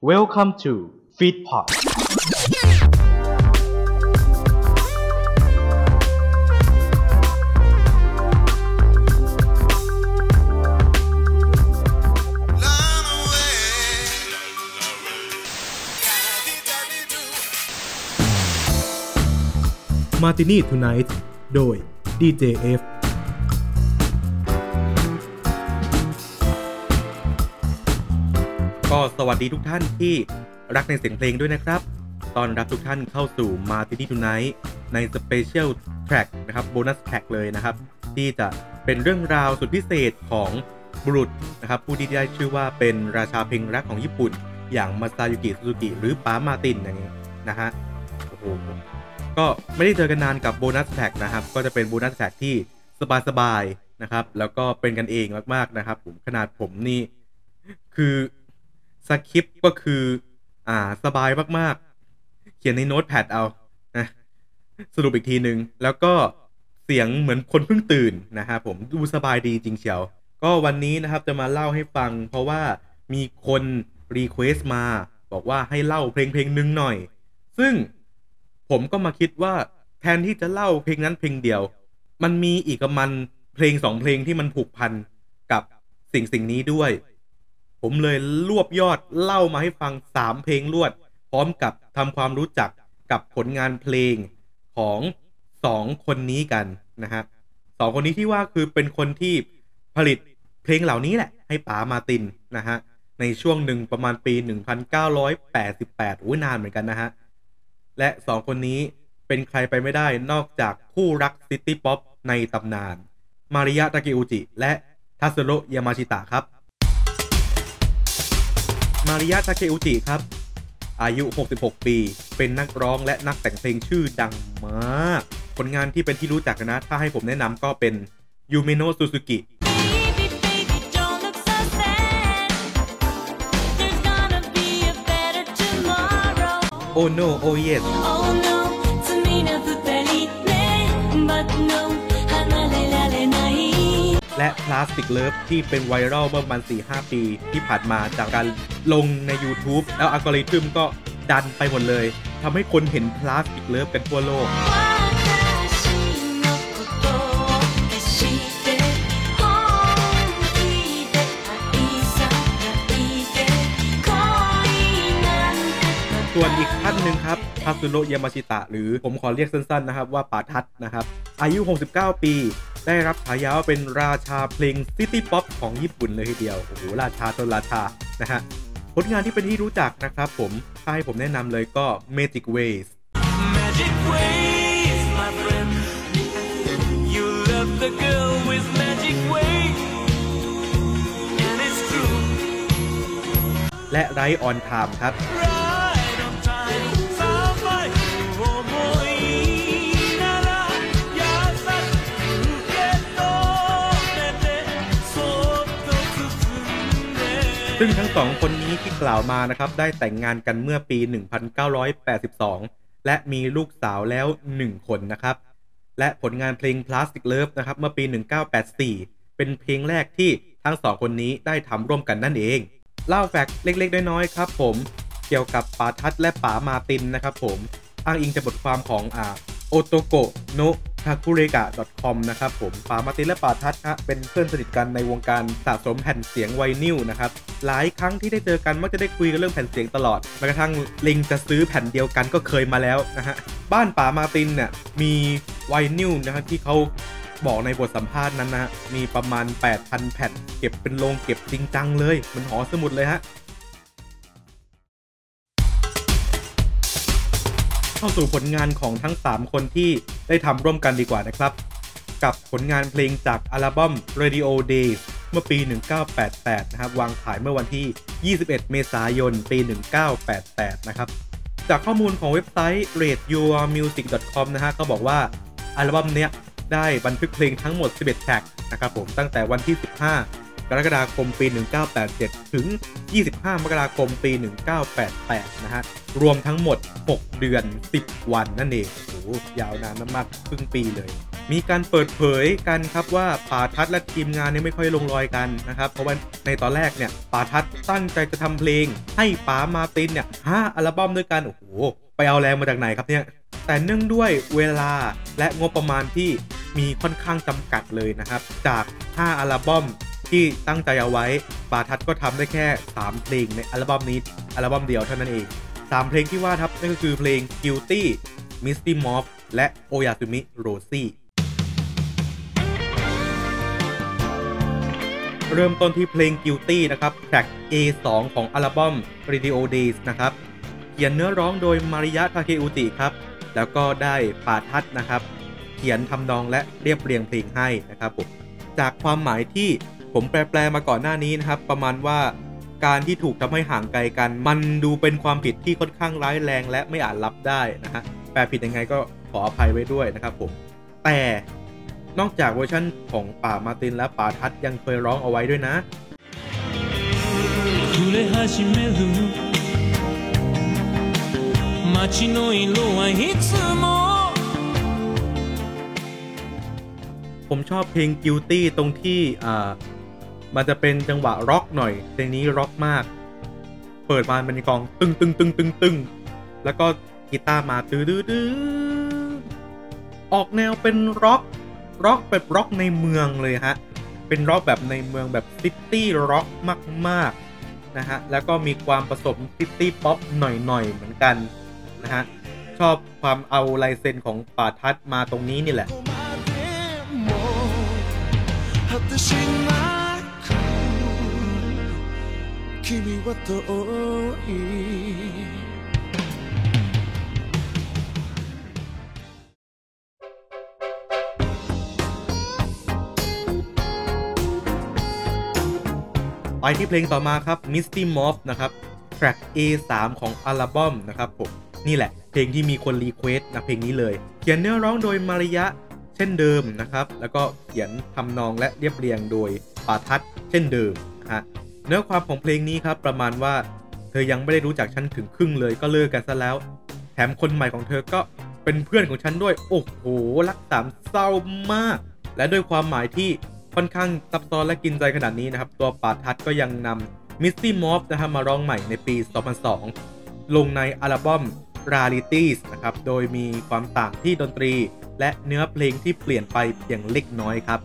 Welcome to Feedpot มาตินี่ทูไนท์โดย DJF ก็สวัสดีทุกท่านที่รักในเสียงเพลงด้วยนะครับ ตอนรับทุกท่านเข้าสู่มาติ n ี t ทูไนท์ในสเปเชียลแทร็กนะครับโบนัสแทร็กเลยนะครับ ที่จะเป็นเรื่องราวสุดพิเศษของบุรุษนะครับผู้ที่ได้ชื่อว่าเป็นราชาเพลงรักของญี่ปุ่น อย่างมาซายูกิซูซูกิหรือป๋ามาร์ตินอย่างนี้นะฮะโอ้โหก็ไม่ได้เจอกันนานกับ bonus track นะครับ ก็จะเป็น bonus track ที่สบายๆนะครับ แล้วก็เป็นกันเองมากๆนะครับผมขนาดผมนี่ คือ สคริปต์ก็คือ อ่า สบายมากๆ เขียนใน Notepad เอานะสรุปอีกทีหนึ่งแล้วก็เสียงเหมือนคนเพิ่งตื่นนะครับผมดูสบายดีจริงเชียว ก็วันนี้นะครับจะมาเล่าให้ฟัง เพราะว่ามีคน request มา บอกว่าให้เล่าเพลงเพลงหนึ่งหน่อย ซึ่งผมก็มาคิดว่าแทนที่จะเล่าเพลงนั้นเพลงเดียว มันมีอีกมันเพลงสองเพลงที่มันผูกพันกับสิ่งสิ่งนี้ด้วย ผมเลยรวบยอดเล่ามาให้ฟัง 3 เพลงรวด พร้อมกับทำความรู้จักกับผลงานเพลงของ 2 คนนี้กันนะฮะสองคนนี้ที่ว่าคือเป็นคนที่ผลิตเพลงเหล่านี้แหละ ให้ป๋ามาตินนะฮะในช่วงหนึ่งประมาณปี 1988อุ้ยนานเหมือนกันนะฮะ และ 2 คนนี้เป็นใครไปไม่ได้นอกจากคู่รัก City Pop ในตำนาน มาริยะ ทาเคอุจิ และทัตสึโรยามาชิตะครับ มาริยะทาเคอุจิครับ อายุ 66 ปี เป็นนักร้องและนักแต่งเพลงชื่อดังมาก ผลงานที่เป็นที่รู้จักนะ ถ้าให้ผมแนะนำก็เป็น夢の続き Baby, baby, don't look so sad. There's gonna be a better tomorrow. โอโนโอเยส และ Plastic Love ที่เป็นไวรัลเมื่อประมาณ4-5 ปีที่ผ่านมาจากการลงใน YouTube แล้วอัลกอริทึมก็ดันไปหมดเลยทำให้คนเห็น Plastic Love กันทั่วโลกส่วนอีกท่านหนึ่งครับคาซุโนะยามาชิตะ หรือผมขอเรียกสั้นๆนะครับว่าป่าทัศนะครับ อายุ 69 ปี ได้รับฉายาว่าเป็นราชาเพลงซิตี้ป๊อปของญี่ปุ่นเลยทีเดียวโอ้โหราชาตนราชานะฮะผลงานที่เป็นที่รู้จักนะครับผมถ้าให้ผมแนะนำเลยก็ Magic Ways Magic ways, my friend. You love the girl with magic ways, and it's true. และ Right on Time ครับ ซึ่งทั้งสองคนนี้ที่กล่าวมานะครับได้แต่งงานกันเมื่อปี 1982 และมีลูกสาวแล้ว 1 คนนะครับ และผลงานเพลง Plastic Love นะครับเมื่อปี 1984 เป็นเพลงแรกที่ทั้งสองคนนี้ได้ทำร่วมกันนั่นเอง เล่าแฟกต์เล็กๆ น้อยๆครับผมเกี่ยวกับป๋าทัศและป๋ามาตินนะครับผม อ้างอิงจากบทความของอ่า o t o k o no takurega com นะครับผมปามาตินและปาทัศน์ฮะเป็นเพื่อนสนิทกันในวงการสะสมแผ่นเสียงไวนิลนะครับ หลายครั้งที่ได้เจอกันมักจะได้คุยกันเรื่องแผ่นเสียงตลอดแม้กระทั่งลิงจะซื้อแผ่นเดียวกันก็เคยมาแล้วนะฮะ บ้านปามาตินเนี่ยมีไวนิลนะครับที่เขาบอกในบทสัมภาษณ์นั้นนะฮะมีประมาณ 8,000 แผ่น เก็บเป็นโรงเก็บจริงจังเลยมันหอสมุดเลยฮะเข้าสู่ผลงานของทั้ง 3 คนที่ ได้ทำร่วมกันดีกว่านะครับ กับผลงานเพลงจากอัลบั้ม Radio Days เมื่อปี 1988 นะครับ วางขายเมื่อวันที่ 21 เมษายน ปี 1988 นะครับ จากข้อมูลของเว็บไซต์ rateyourmusic.com นะฮะ ก็บอกว่าอัลบั้มเนี้ยได้บันทึกเพลงทั้งหมด 11 แท็กนะครับผม ตั้งแต่วันที่ 15 กรกฎาคม ปี 1987 ถึง 25 มกราคม ปี 1988 นะฮะ รวมทั้งหมด 6 เดือน 10 วันนั่นเอง ยาวนานมากๆครึ่งปีเลย มีการเปิดเผยกันครับว่าป่าทัศน์และทีมงานเนี่ยไม่ค่อยลงรอยกันนะครับเพราะว่าในตอนแรกเนี่ยป่าทัศน์ตั้งใจจะทำเพลง ให้ป๋ามาตินเนี่ยห้าอัลบั้มด้วยกันโอ้โหไปเอาแรงมาจากไหนครับเนี่ยแต่เนื่องด้วยเวลาและงบประมาณที่มีค่อนข้างจำกัดเลยนะครับ จาก 5 อัลบั้มที่ตั้งใจเอาไว้ปาทัศน์ก็ทำได้แค่ 3 เพลงในอัลบั้มนี้ อัลบั้มเดียวเท่านั้นเอง 3 เพลงที่ว่าครับนั่นก็คือเพลง Guilty Misty Moth และ Oyasumi Rosie เริ่มต้นที่เพลง Guilty นะครับแทร็ก A2 ของอัลบั้ม Radio Days นะครับ เขียนเนื้อร้องโดยมาริยะทาเคอุจิครับ แล้วก็ได้ปาทัศน์นะครับ เขียนทำนองและเรียบเรียงเพลงให้นะครับผม จากความหมายที่ผมแปล ๆ มาก่อนหน้านี้นะครับ ประมาณว่าการที่ถูกทำให้ห่างไกลกัน มันดูเป็นความผิดที่ค่อนข้างร้ายแรงและไม่อาจรับได้นะฮะ แปลผิดยังไงก็ขออภัยไว้ด้วยนะครับผม แต่นอกจากเวอร์ชั่นของป่ามาตินและป่าทัดยังเคยร้องเอาไว้ด้วยนะผมชอบเพลง Guilty ตรงที่อามันจะเป็นจังหวะร็อกหน่อยเพลงนี้ร็อกมาก เปิดมาเป็นกองตึงตึงตึงตึงตึงแล้วก็ กีตาร์มาตื้อดื้อดื้อออกแนวเป็นร็อกร็อกแบบร็อกในเมืองเลยฮะ เป็นร็อกแบบในเมืองแบบซิตี้ร็อกมากๆนะฮะ แล้วก็มีความผสมซิตี้ป๊อปหน่อยๆ เหมือนกันนะฮะ ชอบความเอาลายเซ็นของป่าทัศน์มาตรงนี้นี่แหละ ここまでも果てしなく君は遠い ไปที่เพลงต่อมาครับ Misty Moth นะครับแทร็ก A3 ของอัลบั้มนะครับผม นี่แหละ เพลงที่มีคนรีเควสต์นะเพลงนี้เลย เขียนเนื้อร้องโดยมาริยะเช่นเดิมนะครับ แล้วก็เขียนทำนองและเรียบเรียงโดยปาทัศเช่นเดิมนะฮะเนื้อความของเพลงนี้ครับประมาณว่า เธอยังไม่ได้รู้จักฉันถึงครึ่งเลยก็เลิกกันซะแล้ว แถมคนใหม่ของเธอก็เป็นเพื่อนของฉันด้วย โอ้โหรักสามเศร้ามาก และด้วยความหมายที่ ค่อนข้างซับซ้อนและกินใจขนาดนี้นะครับ ตัวปาทัดก็ยังนำมิสซี่มอฟนะครับมาร้องใหม่ในปี 2002 ลงในอัลบั้ม Rarities นะครับ โดยมีความต่างที่ดนตรี และเนื้อเพลงที่เปลี่ยนไปเพียงเล็กน้อยครับ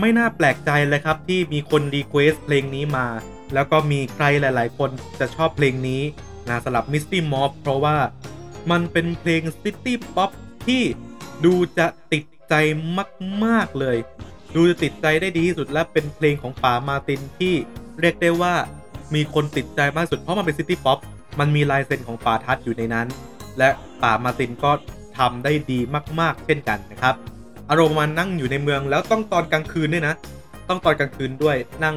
ไม่น่าแปลกใจเลยครับที่มีคน request เพลงนี้มา แล้วก็มีใครหลาย ๆ คนจะชอบเพลงนี้นะสำหรับ Misty Mauve เพราะว่ามันเป็นเพลง City Pop ที่ดูจะติดใจมาก ๆ เลย ดูจะติดใจได้ดีที่สุดและเป็นเพลงของป๋ามาตินที่เรียกได้ว่ามีคนติดใจมากสุดเพราะมันเป็นซิตี้ป๊อปมันมีลายเซ็นของป๋าทัศอยู่ในนั้น และป๋ามาตินก็ทำได้ดีมาก ๆ เช่นกันนะครับ อารมณ์มันนั่งอยู่ในเมืองแล้วต้องตอนกลางคืนด้วยนะ ต้องตอนกลางคืนด้วยนั่ง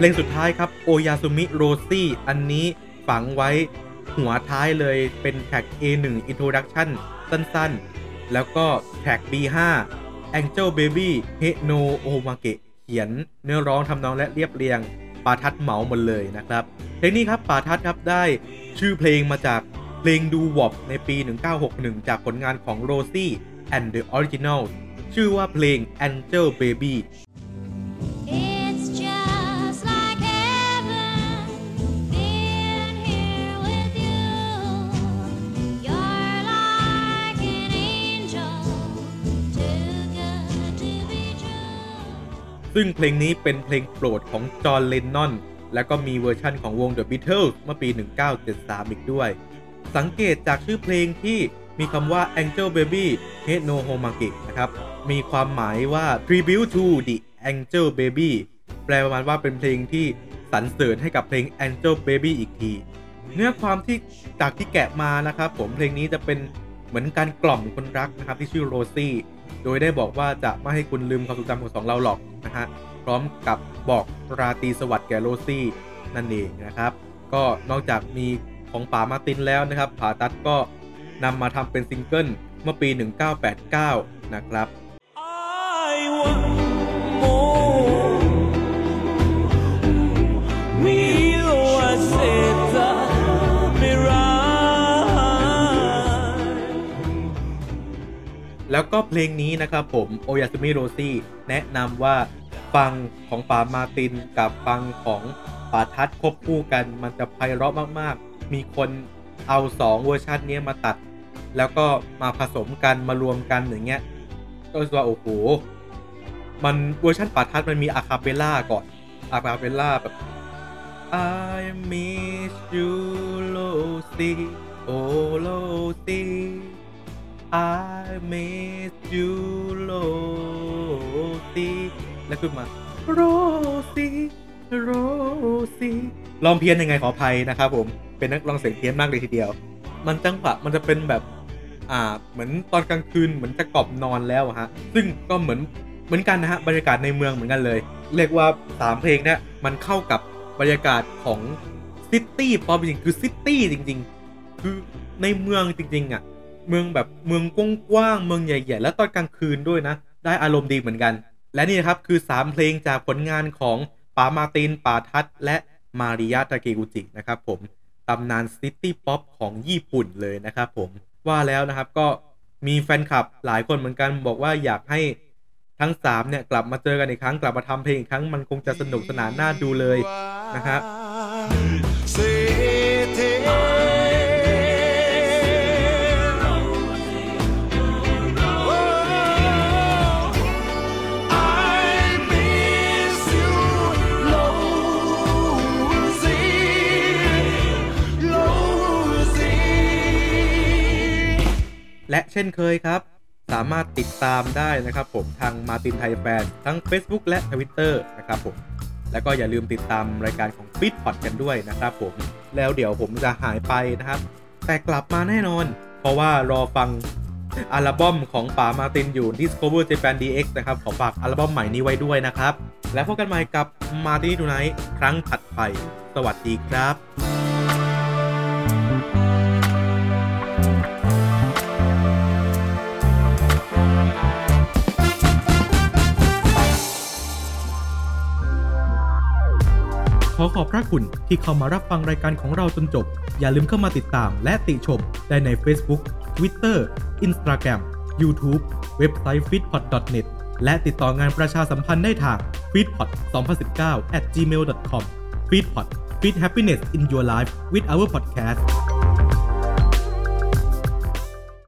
เพลงสุดท้ายครับ โอยาซุมิโรซี่ อันนี้ฝังไว้หัวท้ายเลยเป็นแท็ก A1 Introduction สั้นๆ แล้วก็แท็ก B5 Angel Baby h e no Omake เขียนเนื้อร้องทำนองและเรียบเรียงปาทัดเหมาหมดเลยนะครับ เพลงนี้ครับปาทัดครับได้ชื่อเพลงมาจากเพลงดูวอบในปี 1961 จากผลงานของ Rosie and the Originals ชื่อว่าเพลง Angel Baby ซึ่งเพลงนี้เป็นเพลงโปรดของจอห์นเลนนอน แล้วก็มีเวอร์ชั่นของวง The Beatles เมื่อปี 1973 อีกด้วย สังเกตจากชื่อเพลงที่มีคำว่า Angel Baby h e No Homage นะครับ มีความหมายว่า Tribute to the Angel Baby แปลประมาณว่าเป็นเพลงที่สรรเสริญให้กับเพลง Angel Baby อีกที เนื้อความที่จากที่แกะมานะครับผมเพลงนี้จะเป็นเหมือนการกล่อมคนรักนะครับที่ชื่อโรซี่ โดยได้บอกว่าจะไม่ให้คุณลืมความทรงจำของสองเราหรอก นะฮะพร้อมกับบอกราตรีสวัสดิ์แก่โรซี่นั่นเองนะครับ ก็นอกจากมีของป๋ามาร์ตินแล้วนะครับป๋าทัตส์ก็นำมาทำเป็นซิงเกิลเมื่อปี 1989 นะครับ แล้วก็เพลงนี้นะครับผมおやすみロージーแนะนำว่าฟังของป๋ามาตินกับฟังของป๋าทัดควบคู่กัน มันจะไพเราะมากๆ มีคนเอา 2 เวอร์ชันนี้มาตัด แล้วก็มาผสมกันมารวมกันอย่างเงี้ยก็รู้สึกว่าโอ้โหมันเวอร์ชันป๋าทัดมันมีอะคาเปล่าก่อนอะคาเปลล่าแบบ I miss you Lucy oh Lucy I miss you Lucy แล้วขึ้นมา Rosie Rosie ลองเพี้ยนยังไงขออภัยนะครับผม เป็นนักร้องเสียงเพี้ยนมากเลยทีเดียว มันจังหวะมันจะเป็นแบบ อ่า เหมือนตอนกลางคืนเหมือนจะกอมนอนแล้วอะฮะ ซึ่งก็เหมือนเหมือนกันนะฮะบรรยากาศในเมืองเหมือนกันเลย เรียกว่า3เพลงเนี่ยมันเข้ากับบรรยากาศของซิตี้ปอจริงๆคือซิตี้จริง ๆ คือในเมืองจริงๆอะ เมืองแบบเมืองกว้างๆเมืองใหญ่ ๆ แล้วตอนกลางคืนด้วยนะ ได้อารมณ์ดีเหมือนกัน และนี่นะครับคือ 3 เพลงจากผลงานของป๋ามาร์ตินป๋าทัตส์และมาริยะ ทาเคอุจินะครับผมตำนาน City Pop ของญี่ปุ่นเลยนะครับผมว่าแล้วนะครับก็มีแฟนคลับหลายคนเหมือนกันบอกว่าอยากให้ทั้ง3เนี่ยกลับมาเจอกันอีกครั้งกลับมาทำเพลงอีกครั้งมันคงจะสนุกสนานน่าดูเลยนะฮะ捨 เช่นเคยครับ สามารถติดตามได้นะครับผมทางมาตินไทยแฟนทั้ง Facebook และ Twitter นะครับผมแล้วก็อย่าลืมติดตามรายการของ f i t p o t กันด้วยนะครับผมแล้วเดี๋ยวผมจะหายไปนะครับ แต่กลับมาแน่นอน เพราะว่ารอฟังอัลบั้มของป๋ามาตินอยู่ Discover Japan DX นะครับ ขอฝากอัลบั้มใหม่นี้ไว้ด้วยนะครับ แล้วพบกันใหม่กับมาตินทูไนท์ครั้งถัดไป สวัสดีครับ อขอบพระคุณที่เข้ามารับฟังรายการของเราจนจบ อย่าลืมเข้ามาติดตามและติชม ได้ใน Facebook Twitter Instagram YouTube เว็บไซต์ f e e d p o t n e t และติดต่องานประชาสัมพันธ์ได้ทาง f e e d p o t 2019 at gmail.com f e e d p o t Feed Happiness in Your Life with our podcast